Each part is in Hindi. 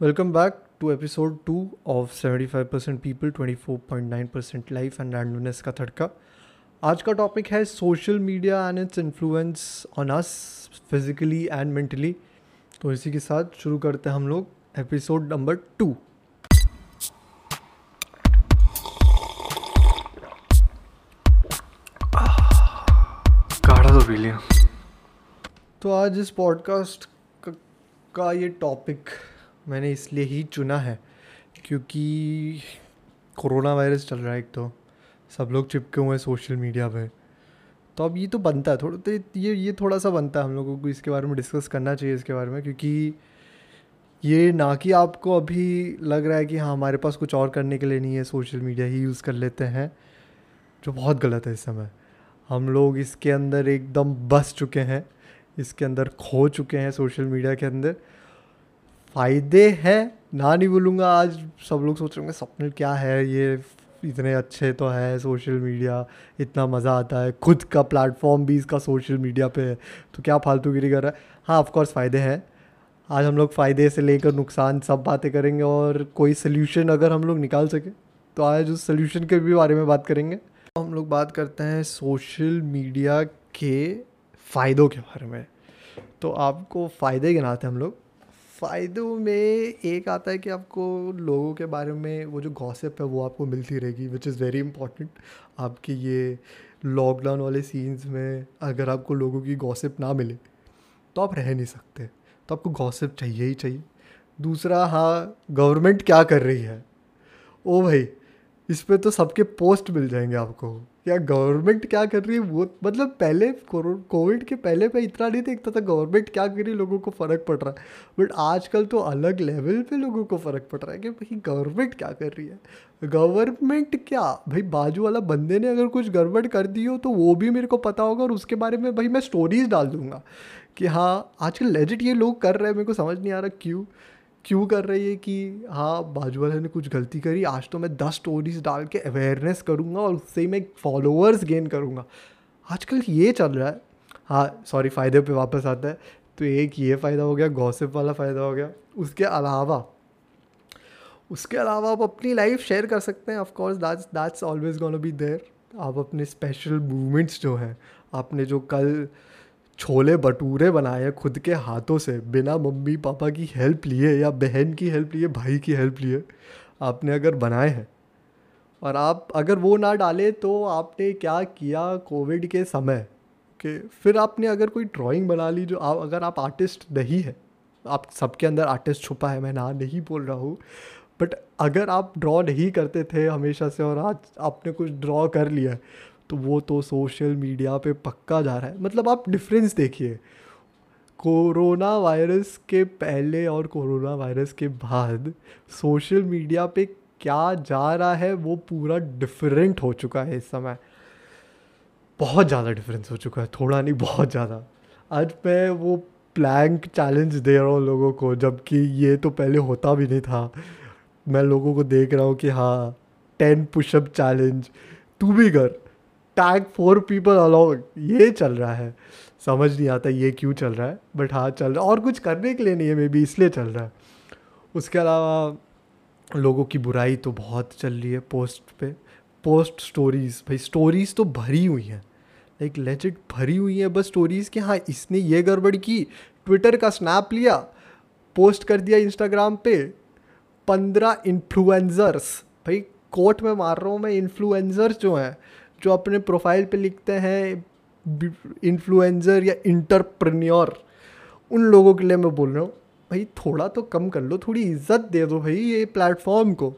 Welcome back to episode 2 of 75% people 24.9% life and randomness का थड़का आज का टॉपिक है social media and its influence on us physically and mentally तो इसी के साथ शुरू करते हैं हम लोग एपिसोड नंबर टू तो पी लिया तो आज इस पॉडकास्ट का, का ये टॉपिक मैंने इसलिए ही चुना है क्योंकि कोरोना वायरस चल रहा है एक तो। सब लोग चिपके हुए हैं सोशल मीडिया पे। तो अब ये तो बनता है, थोड़ा तो ये ये थोड़ा सा बनता है हम लोगों को इसके बारे में डिस्कस करना चाहिए इसके बारे में क्योंकि ये ना कि आपको अभी लग रहा है कि हाँ हमारे पास कुछ और करने के लिए नहीं है, सोशल मीडिया ही यूज़ कर लेते हैं, जो बहुत गलत है इस समय। हम लोग इसके अंदर एकदम बस चुके हैं, इसके अंदर खो चुके हैं सोशल मीडिया के अंदर। फ़ायदे हैं? ना नहीं बोलूँगा, आज सब लोग सोच रहे होंगे, सपने क्या है ये? इतने अच्छे तो है सोशल मीडिया इतना मज़ा आता है, खुद का प्लेटफॉर्म भी इसका सोशल मीडिया पे है तो क्या फालतू गिरी कर रहा है? हाँ ऑफकोर्स फ़ायदे हैं। आज हम लोग फ़ायदे से लेकर नुकसान सब बातें करेंगे और कोई सल्यूशन अगर हम लोग निकाल सकें तो आज उस सल्यूशन के भी बारे में बात करेंगे। हम लोग बात करते हैं सोशल मीडिया के फ़ायदों के बारे में। तो आपको फ़ायदे गिनाते हैं हम लोग। फ़ायदों में एक आता है कि आपको लोगों के बारे में वो जो गॉसिप है वो आपको मिलती रहेगी विच इज़ वेरी इंपॉर्टेंट आपके ये लॉकडाउन वाले सीन्स में अगर आपको लोगों की गॉसिप ना मिले तो आप रह नहीं सकते। तो आपको गॉसिप चाहिए ही चाहिए। दूसरा हाँ गवर्नमेंट क्या कर रही है? ओ भाई, इस पर तो सबके पोस्ट मिल जाएँगे आपको। या गवर्नमेंट क्या कर रही है? वो मतलब पहले कोविड के पहले पे इतना नहीं देखता था गवर्नमेंट क्या कर रही है, लोगों को फ़र्क पड़ रहा है। बट आजकल तो अलग लेवल पे लोगों को फ़र्क पड़ रहा है कि भाई गवर्नमेंट क्या कर रही है? गवर्नमेंट क्या? भाई बाजू वाला बंदे ने अगर कुछ गड़बड़ कर दी हो तो वो भी मेरे को पता होगा और उसके बारे में भाई मैं स्टोरीज डाल दूँगा। कि हाँ आजकल लेजिट ये लोग कर रहे हैं, मेरे को समझ नहीं आ रहा क्यों। क्यों कर रही है कि हाँ बाजू वाले ने कुछ गलती करी, आज तो मैं दस स्टोरीज डाल के अवेयरनेस करूँगा और उससे ही मैं फॉलोअर्स गेन करूँगा। आजकल ये चल रहा है। हाँ सॉरी फ़ायदे पे वापस आता है। तो एक ये फ़ायदा हो गया गॉसिप वाला फ़ायदा हो गया। उसके अलावा उसके अलावा आप अपनी लाइफ शेयर कर सकते हैं। Of course that's that's always gonna be there आप अपने स्पेशल मूवमेंट्स जो हैं, आपने जो कल छोले भटूरे बनाए खुद के हाथों से, बिना मम्मी पापा की हेल्प लिए या बहन की हेल्प लिए, भाई की हेल्प लिए, आपने अगर बनाए हैं। और आप अगर वो ना डाले तो आपने क्या किया कोविड के समय? कि फिर आपने अगर कोई ड्राइंग बना ली जो आप, अगर आप आर्टिस्ट नहीं है, आप सबके अंदर आर्टिस्ट छुपा है, मैं ना नहीं बोल रहा हूँ बट अगर आप ड्रॉ नहीं करते थे हमेशा से और आज आपने कुछ ड्रॉ कर लिया तो वो तो सोशल मीडिया पे पक्का जा रहा है। मतलब आप डिफरेंस देखिए। कोरोना वायरस के पहले और कोरोना वायरस के बाद सोशल मीडिया पे क्या जा रहा है, वो पूरा डिफरेंट हो चुका है इस समय। बहुत ज़्यादा डिफरेंस हो चुका है, थोड़ा नहीं, बहुत ज़्यादा। आज मैं वो प्लैंक चैलेंज दे रहा हूँ लोगों को, जबकि ये तो पहले होता भी नहीं था। मैं लोगों को देख रहा हूँ कि हाँ टेन पुशअप चैलेंज तू भी कर। टैग फोर पीपल अलॉन्ग ये चल रहा है। समझ नहीं आता ये क्यों चल रहा है बट हाँ चल रहा है। और कुछ करने के लिए नहीं है मे बी इसलिए चल रहा है। उसके अलावा लोगों की बुराई तो बहुत चल रही है पोस्ट पे। पोस्ट स्टोरीज़ भाई स्टोरीज़ तो भरी हुई हैं। लाइक लेजिट भरी हुई है, बस स्टोरीज़ कि हाँ इसने ये गड़बड़ की। ट्विटर का स्नैप लिया पोस्ट कर दिया इंस्टाग्राम पे। पंद्रह इन्फ्लुएंजर्स भाई कोर्ट में मार रहा हूँ मैं इन्फ्लुएंजर्स जो हैं। जो अपने प्रोफ़ाइल पे लिखते हैं इन्फ्लुएंसर या इंटरप्रन्योर उन लोगों के लिए मैं बोल रहा हूँ, भाई, थोड़ा तो कम कर लो, थोड़ी इज़्ज़त दे दो भाई ये प्लेटफॉर्म को।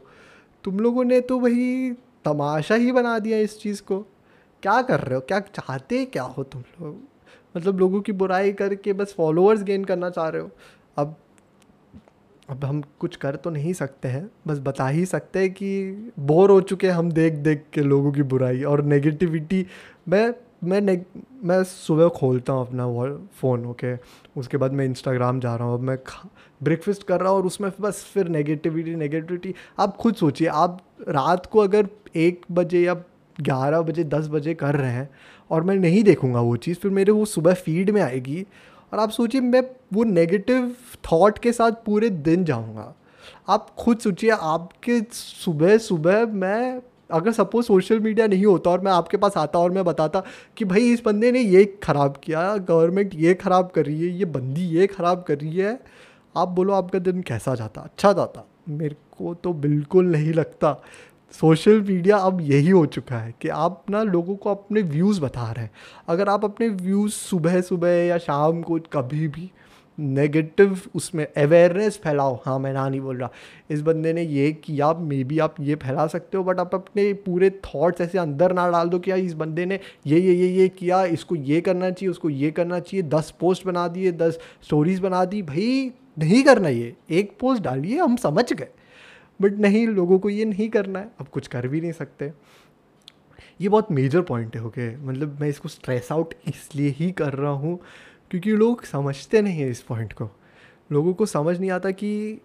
तुम लोगों ने तो भाई तमाशा ही बना दिया इस चीज़ को। क्या कर रहे हो? क्या चाहते क्या हो तुम लोग? मतलब लोगों की बुराई करके बस फॉलोअर्स गेन करना चाह रहे हो। अब अब हम कुछ कर तो नहीं सकते हैं बस बता ही सकते हैं कि बोर हो चुके हैं हम देख देख के लोगों की बुराई और नेगेटिविटी मैं मैं ने, मैं सुबह खोलता हूँ अपना फ़ोन ओके उसके बाद मैं इंस्टाग्राम जा रहा हूँ अब मैं ब्रेकफास्ट कर रहा हूँ और उसमें बस फिर नेगेटिविटी नेगेटिविटी आप खुद सोचिए आप रात को अगर एक बजे या ग्यारह बजे दस बजे कर रहे हैं और मैं नहीं देखूँगा वो चीज़ फिर मेरे वो सुबह फ़ीड में आएगी और आप सोचिए, मैं वो नेगेटिव थॉट के साथ पूरे दिन जाऊँगा। आप खुद सोचिए, आपके सुबह सुबह मैं, अगर सपोज़ सोशल मीडिया नहीं होता और मैं आपके पास आता और मैं बताता कि भाई, इस बंदे ने ये ख़राब किया गवर्नमेंट ये ख़राब कर रही है, ये बंदी ये ख़राब कर रही है, आप बोलो आपका दिन कैसा जाता? अच्छा जाता। मेरे को तो बिल्कुल नहीं लगता सोशल मीडिया अब यही हो चुका है कि आप ना लोगों को अपने व्यूज़ बता रहे हैं। अगर आप अपने व्यूज़ सुबह सुबह या शाम को कभी भी नेगेटिव उसमें अवेयरनेस फैलाओ हाँ मैं ना नहीं बोल रहा। इस बंदे ने ये किया मे बी आप ये फैला सकते हो बट आप अपने पूरे थॉट्स ऐसे अंदर ना डाल दो कि यार इस बंदे ने ये ये ये ये किया, इसको ये करना चाहिए, उसको ये करना चाहिए, दस पोस्ट बना दिए, दस स्टोरीज बना दी। भाई, नहीं करना ये। एक पोस्ट डालिए, हम समझ गए। बट नहीं, लोगों को ये नहीं करना है। अब कुछ कर भी नहीं सकते। ये बहुत मेजर पॉइंट है ओके okay? मतलब मैं इसको स्ट्रेस आउट इसलिए ही कर रहा हूँ क्योंकि लोग समझते नहीं हैं इस पॉइंट को। लोगों को समझ नहीं आता कि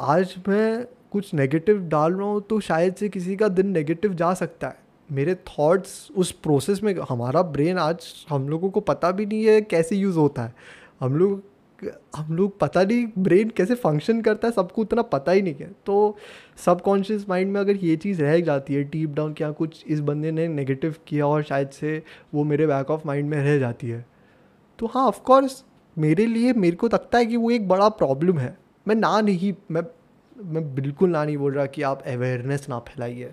आज मैं कुछ नेगेटिव डाल रहा हूँ तो शायद से किसी का दिन नेगेटिव जा सकता है। मेरे थॉट्स उस प्रोसेस में, हमारा ब्रेन आज हम लोगों को पता भी नहीं है कैसे यूज़ होता है। हम लोग हम लोग पता नहीं ब्रेन कैसे फ़ंक्शन करता है, सबको उतना पता ही नहीं है। तो सबकॉन्शियस माइंड में अगर ये चीज़ रह जाती है डीप डाउन क्या कुछ इस बंदे ने नेगेटिव किया और शायद से वो मेरे बैक ऑफ़ माइंड में रह जाती है। तो हाँ ऑफकोर्स मेरे लिए, मेरे को लगता है कि वो एक बड़ा प्रॉब्लम है। मैं ना नहीं, मैं मैं बिल्कुल ना नहीं बोल रहा कि आप अवेयरनेस ना फैलाइए।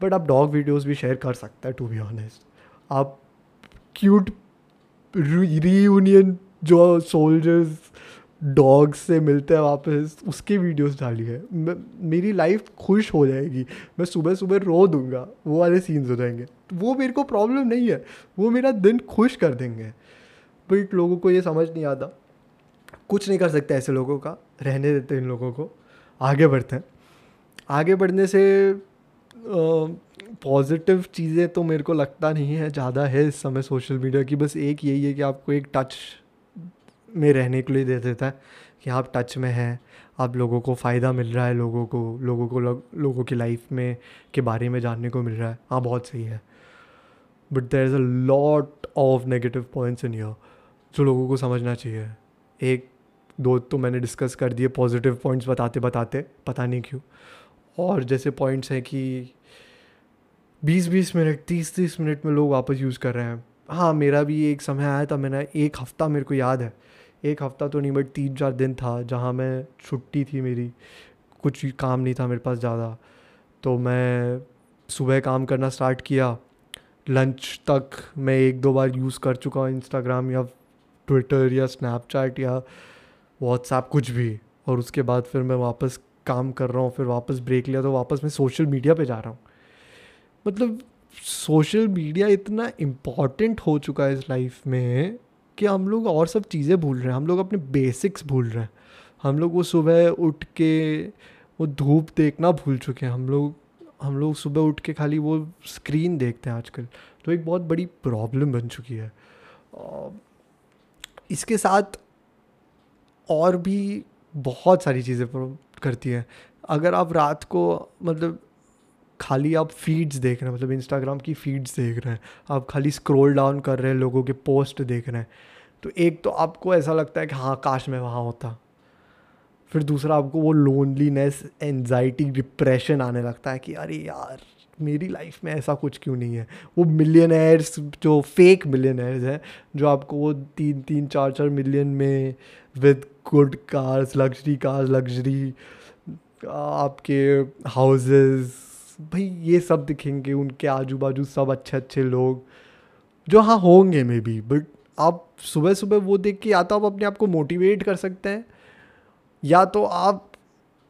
बट आप डॉग वीडियोस भी शेयर कर सकते हैं टू बी ऑनेस्ट आप क्यूट रीयूनियन जो सोल्जर्स डॉग्स से मिलते हैं वापस, उसके वीडियोस डालिए मेरी लाइफ खुश हो जाएगी। मैं सुबह सुबह रो दूँगा। वो वाले सीन्स हो जाएँगे। वो मेरे को प्रॉब्लम नहीं है। वो मेरा दिन खुश कर देंगे। बट लोगों को ये समझ नहीं आता। कुछ नहीं कर सकते ऐसे लोगों का। रहने देते इन लोगों को। आगे बढ़ते हैं। आगे बढ़ने से पॉजिटिव चीज़ें तो मेरे को लगता नहीं है। ज़्यादा है इस समय सोशल मीडिया की। बस एक यही है कि आपको एक टच में रहने के लिए दे देता है कि आप टच में हैं आप लोगों को फ़ायदा मिल रहा है लोगों को लोगों को लग, लोगों की लाइफ में के बारे में जानने को मिल रहा है। हाँ बहुत सही है। But there is a lot of negative points in your जो लोगों को समझना चाहिए। एक दो तो मैंने डिस्कस कर दिए पॉजिटिव पॉइंट्स बताते बताते पता नहीं क्यों। और जैसे पॉइंट्स हैं कि बीस बीस मिनट तीस तीस मिनट में लोग वापस यूज़ कर रहे हैं। हाँ मेरा भी एक समय आया था मैंने एक हफ़्ता मेरे को याद है। एक हफ़्ता तो नहीं, बट तीन चार दिन था जहाँ मैं छुट्टी थी मेरी। कुछ काम नहीं था मेरे पास ज़्यादा। तो मैं सुबह काम करना स्टार्ट किया। लंच तक मैं एक दो बार यूज़ कर चुका हूँ इंस्टाग्राम या ट्विटर या स्नैपचैट या व्हाट्सएप कुछ भी। और उसके बाद फिर मैं वापस काम कर रहा हूँ, फिर वापस ब्रेक लिया तो वापस मैं सोशल मीडिया पे जा रहा हूँ। मतलब सोशल मीडिया इतना इंपॉर्टेंट हो चुका है इस लाइफ में कि हम लोग और सब चीज़ें भूल रहे हैं। हम लोग अपने बेसिक्स भूल रहे हैं। हम लोग वो सुबह उठ के वो धूप देखना भूल चुके हैं। हम लोग हम लोग सुबह उठ के खाली वो स्क्रीन देखते हैं आजकल। तो एक बहुत बड़ी प्रॉब्लम बन चुकी है। इसके साथ और भी बहुत सारी चीज़ें करती हैं। अगर आप रात को मतलब खाली आप फीड्स देख रहे हैं मतलब इंस्टाग्राम की फीड्स देख रहे हैं। आप खाली स्क्रॉल डाउन कर रहे हैं, लोगों के पोस्ट देख रहे हैं। तो एक तो आपको ऐसा लगता है कि हाँ काश मैं वहाँ होता। फिर दूसरा आपको वो लोनलीनेस एनजाइटी डिप्रेशन आने लगता है कि अरे यार, मेरी लाइफ में ऐसा कुछ क्यों नहीं है? वो मिलियनर्स जो फेक मिलियनर्स हैं, जो आपको वो तीन तीन, चार चार मिलियन में with good cars luxury cars luxury आपके हाउसेस भाई ये सब दिखेंगे उनके आजू बाजू सब अच्छे अच्छे लोग जो हाँ होंगे मे बी बट आप सुबह सुबह वो देख के या तो आप अपने आप को मोटिवेट कर सकते हैं या तो आप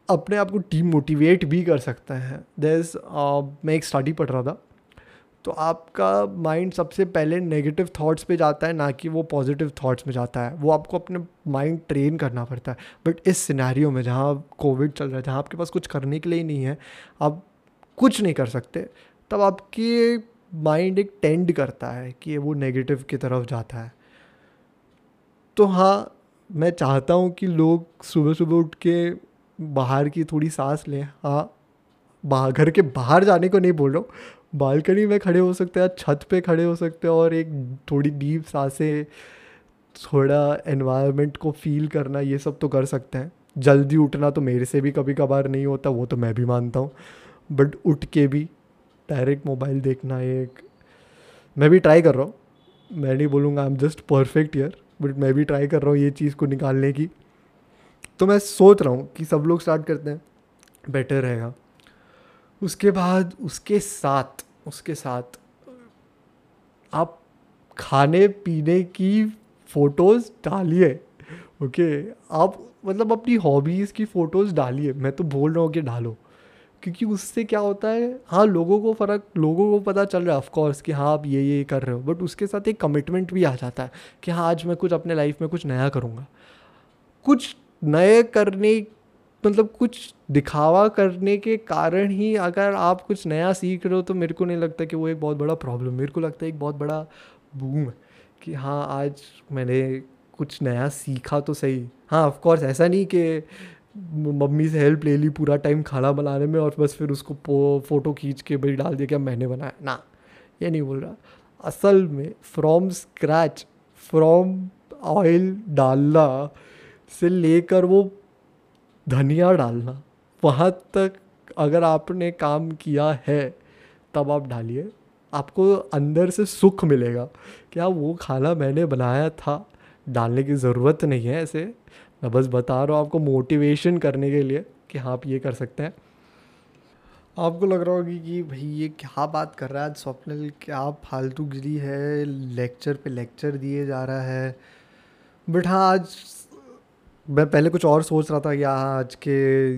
अपने आप को टीम मोटिवेट भी कर सकते हैं। दैस uh, मैं एक स्टडी पढ़ रहा था तो आपका माइंड सबसे पहले नेगेटिव थॉट्स पे जाता है ना कि वो पॉजिटिव थॉट्स में जाता है। वो आपको अपने माइंड ट्रेन करना पड़ता है। बट इस सिनेरियो में जहाँ कोविड चल रहा है जहाँ आपके पास कुछ करने के लिए ही नहीं है आप कुछ नहीं कर सकते। तब आपकी माइंड एक टेंड करता है कि वो नेगेटिव की तरफ़ जाता है। तो हाँ मैं चाहता हूँ कि लोग सुबह सुबह उठ के बाहर की थोड़ी सांस लें। हाँ बाहर घर के बाहर जाने को नहीं बोल रहा हूँ। बालकनी में खड़े हो सकते हैं, छत पे खड़े हो सकते हैं और एक थोड़ी डीप साँसें, थोड़ा एनवायरनमेंट को फील करना, ये सब तो कर सकते हैं। जल्दी उठना तो मेरे से भी कभी कभार नहीं होता, वो तो मैं भी मानता हूँ। बट उठ के भी डायरेक्ट मोबाइल देखना एक, मैं भी ट्राई कर रहा हूँ। मैं नहीं बोलूँगा I am just perfect year but मैं भी ट्राई कर रहा हूँ ये चीज़ को निकालने की। तो मैं सोच रहा हूँ कि सब लोग स्टार्ट करते हैं बेटर रहेगा उसके बाद, उसके साथ उसके साथ, आप खाने पीने की फ़ोटोज़ डालिए ओके आप मतलब अपनी हॉबीज़ की फ़ोटोज़ डालिए। मैं तो बोल रहा हूँ कि डालो। क्योंकि उससे क्या होता है हाँ लोगों को फ़र्क, लोगों को पता चल रहा है ऑफकोर्स कि हाँ आप ये ये कर रहे हो बट उसके साथ एक कमिटमेंट भी आ जाता है कि हाँ आज मैं कुछ अपने लाइफ में कुछ नया करूँगा। कुछ नए करने मतलब कुछ दिखावा करने के कारण ही अगर आप कुछ नया सीख रहे हो तो मेरे को नहीं लगता कि वो एक बहुत बड़ा प्रॉब्लम मेरे को लगता है एक बहुत बड़ा बूम है कि हाँ आज मैंने कुछ नया सीखा तो सही। हाँ ऑफकोर्स ऐसा नहीं कि मम्मी से हेल्प ले ली पूरा टाइम खाना बनाने में और बस फिर उसको फ़ोटो खींच के भाई डाल दिया क्या मैंने बनाया। ना, ये नहीं बोल रहा। असल में फ्रॉम स्क्रैच फ्रॉम ऑयल डालना से लेकर वो धनिया डालना, वहाँ तक अगर आपने काम किया है, तब आप डालिए। आपको अंदर से सुख मिलेगा। क्या वो खाना मैंने बनाया था? डालने की ज़रूरत नहीं है ऐसे। मैं बस बता रहा हूँ आपको मोटिवेशन करने के लिए कि हाँ आप ये कर सकते हैं। आपको लग रहा होगी कि भाई ये क्या बात कर रहा है? आज स्वप्निल क्या फालतू गिरी है? लेक्चर पे लेक्चर दिए जा रहा है। बट हाँ आज मैं पहले कुछ और सोच रहा था कि हाँ आज के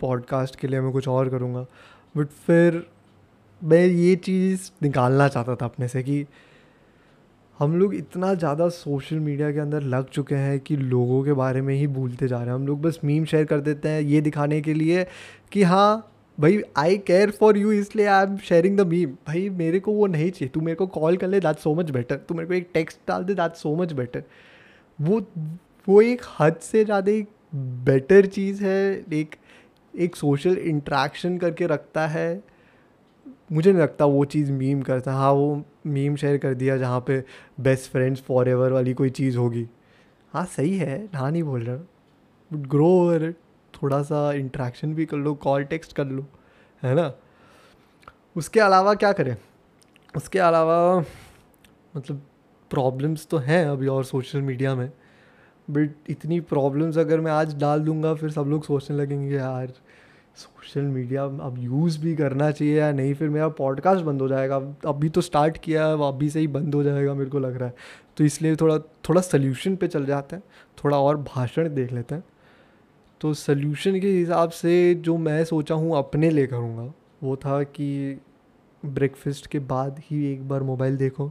पॉडकास्ट के लिए मैं कुछ और करूँगा। बट फिर मैं ये चीज़ निकालना चाहता था अपने से कि हम लोग इतना ज़्यादा सोशल मीडिया के अंदर लग चुके हैं कि लोगों के बारे में ही भूलते जा रहे हैं। हम लोग बस मीम शेयर कर देते हैं ये दिखाने के लिए कि हाँ भाई आई केयर फॉर यू इसलिए I am sharing the meme भाई, मेरे को वो नहीं चाहिए। तू मेरे को कॉल कर ले दैट सो मच बेटर तू मेरे को एक टेक्स्ट डाल दे दैट सो मच बेटर वो वो एक हद से ज़्यादा एक बेटर चीज़ है। एक एक सोशल इंट्रैक्शन करके रखता है। मुझे नहीं लगता वो चीज़ मीम करता। हाँ वो मीम शेयर कर दिया जहाँ पे बेस्ट फ्रेंड्स फॉर एवर वाली कोई चीज़ होगी। हाँ सही है हाँ नहीं बोल रहा। बट ग्रो ओवर थोड़ा सा इंट्रैक्शन भी कर लो कॉल टेक्स्ट कर लो, है ना? उसके अलावा क्या करें? उसके अलावा मतलब प्रॉब्लम्स तो हैं अभी और सोशल मीडिया में बट इतनी प्रॉब्लम्स अगर मैं आज डाल दूँगा, फिर सब लोग सोचने लगेंगे, यार सोशल मीडिया अब यूज़ भी करना चाहिए या नहीं, फिर मेरा पॉडकास्ट बंद हो जाएगा। अभी तो स्टार्ट किया है अभी से ही बंद हो जाएगा मेरे को लग रहा है। तो इसलिए थोड़ा थोड़ा सल्यूशन पे चल जाते हैं, थोड़ा और भाषण देख लेते हैं। तो सल्यूशन के हिसाब से जो मैं सोचा हूँ, अपने लिए करूँगा, वो था कि ब्रेकफास्ट के बाद ही एक बार मोबाइल देखो,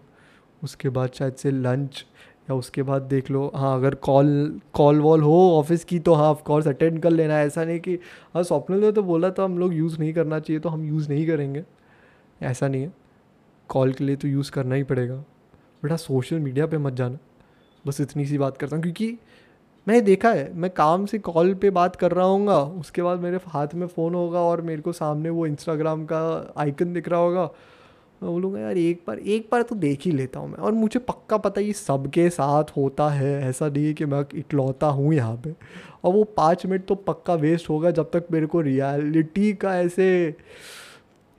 उसके बाद शायद से लंच या उसके बाद देख लो हाँ अगर कॉल कॉल वॉल हो ऑफ़िस की तो हाँ ऑफकोर्स अटेंड कर लेना। है ऐसा नहीं कि हाँ स्वप्न ने तो बोला तो हम लोग यूज़ नहीं करना चाहिए तो हम यूज़ नहीं करेंगे। ऐसा नहीं है। कॉल के लिए तो यूज़ करना ही पड़ेगा। बेटा सोशल मीडिया पे मत जाना। बस इतनी सी बात करता हूँ, क्योंकि मैंने देखा है, मैं काम से कॉल पे बात कर रहा हूँ उसके बाद मेरे हाथ में फ़ोन होगा और मेरे को सामने वो इंस्टाग्राम का आइकन दिख रहा होगा। मैं बोलूँगा, यार, एक बार एक बार तो देख ही लेता हूँ मैं। और मुझे पक्का पता ये सबके साथ होता है, ऐसा नहीं है कि मैं इकलौता हूँ यहाँ पे। और वो पाँच मिनट तो पक्का वेस्ट होगा जब तक मेरे को रियलिटी का ऐसे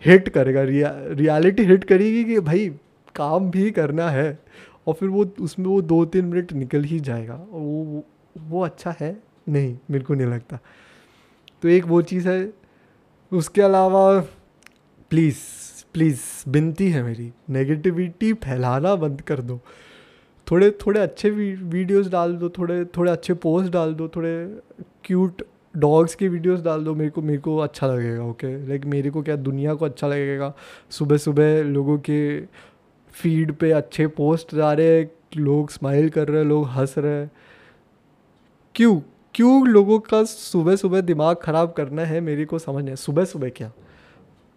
हिट करेगा। रिया रियलिटी हिट करेगी कि भाई, काम भी करना है और फिर वो, उसमें वो दो तीन मिनट निकल ही जाएगा। और वो वो अच्छा है? नहीं, मेरे को नहीं लगता। तो एक वो चीज़ है, उसके अलावा प्लीज़ प्लीज़, बिनती है मेरी। नेगेटिविटी फैलाना बंद कर दो। थोड़े थोड़े अच्छे वीडियोस डाल दो, थोड़े थोड़े अच्छे पोस्ट डाल दो, थोड़े क्यूट डॉग्स की वीडियोस डाल दो, मेरे को मेरे को अच्छा लगेगा ओके लाइक मेरे को क्या दुनिया को अच्छा लगेगा? सुबह सुबह लोगों के फ़ीड पे अच्छे पोस्ट जा रहे हैं, लोग स्माइल कर रहे हैं, लोग हंस रहे हैं। क्यों? क्यों लोगों का सुबह सुबह दिमाग ख़राब करना है, मेरे को समझ नहीं सुबह सुबह क्या?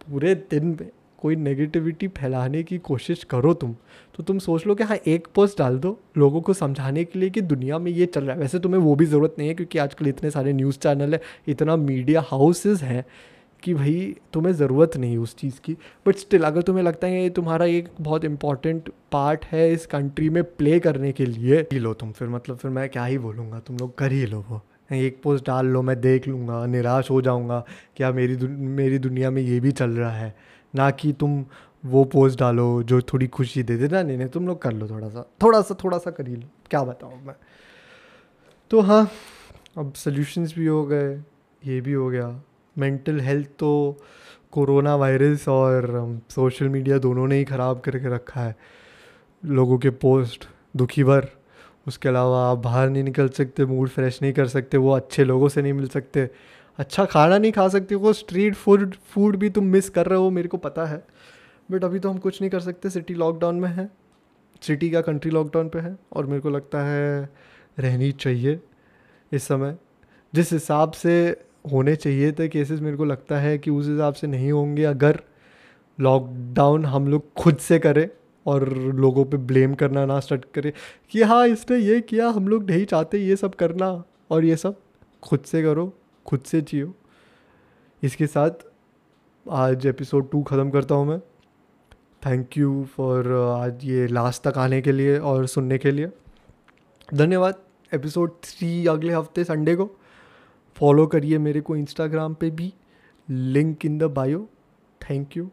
पूरे दिन में। कोई नेगेटिविटी फैलाने की कोशिश करो तुम तो तुम सोच लो कि हाँ एक पोस्ट डाल दो लोगों को समझाने के लिए कि दुनिया में ये चल रहा है। वैसे तुम्हें वो भी ज़रूरत नहीं है क्योंकि आजकल इतने सारे न्यूज़ चैनल है इतना मीडिया हाउसेज हैं कि भाई तुम्हें ज़रूरत नहीं उस चीज़ की। बट स्टिल अगर तुम्हें लगता है ये तुम्हारा एक बहुत इंपॉर्टेंट पार्ट है इस कंट्री में प्ले करने के लिए ही लो तुम फिर मतलब फिर मैं क्या ही बोलूँगा? तुम लोग कर ही लो वो। एक पोस्ट डाल लो मैं देख लूँगा निराश हो जाऊँगा क्या मेरी दु, मेरी दुनिया में ये भी चल रहा है। ना कि तुम वो पोस्ट डालो जो थोड़ी खुशी दे दे। ना, नहीं नहीं, तुम लोग कर लो थोड़ा सा। थोड़ा सा थोड़ा सा कर ही लो। क्या बताऊँ मैं? तो हाँ अब सोल्यूशंस भी हो गए, ये भी हो गया। मेंटल हेल्थ तो कोरोना वायरस और सोशल मीडिया दोनों ने ही ख़राब करके रखा है। लोगों के पोस्ट दुखी भर। उसके अलावा आप बाहर नहीं निकल सकते मूड फ्रेश नहीं कर सकते, वो अच्छे लोगों से नहीं मिल सकते। अच्छा खाना नहीं खा सकते, वो स्ट्रीट फ़ूड फ़ूड भी तुम मिस कर रहे हो, मेरे को पता है। बट अभी तो हम कुछ नहीं कर सकते सिटी लॉकडाउन में है। सिटी का कंट्री लॉकडाउन पे है, और मेरे को लगता है रहनी चाहिए इस समय। जिस हिसाब से होने चाहिए थे केसेस मेरे को लगता है कि उस हिसाब से नहीं होंगे अगर लॉकडाउन हम लोग खुद से करें, और लोगों पे ब्लेम करना ना स्टार्ट करें। कि हाँ इसने ये किया, हम लोग नहीं चाहते ये सब करना, और ये सब खुद से करो। खुद से जियो। इसके साथ आज एपिसोड टू ख़त्म करता हूँ मैं। थैंक यू फॉर आज ये लास्ट तक आने के लिए और सुनने के लिए। धन्यवाद एपिसोड थ्री अगले हफ़्ते संडे को। फॉलो करिए मेरे को इंस्टाग्राम पे भी। Link in the bio thank you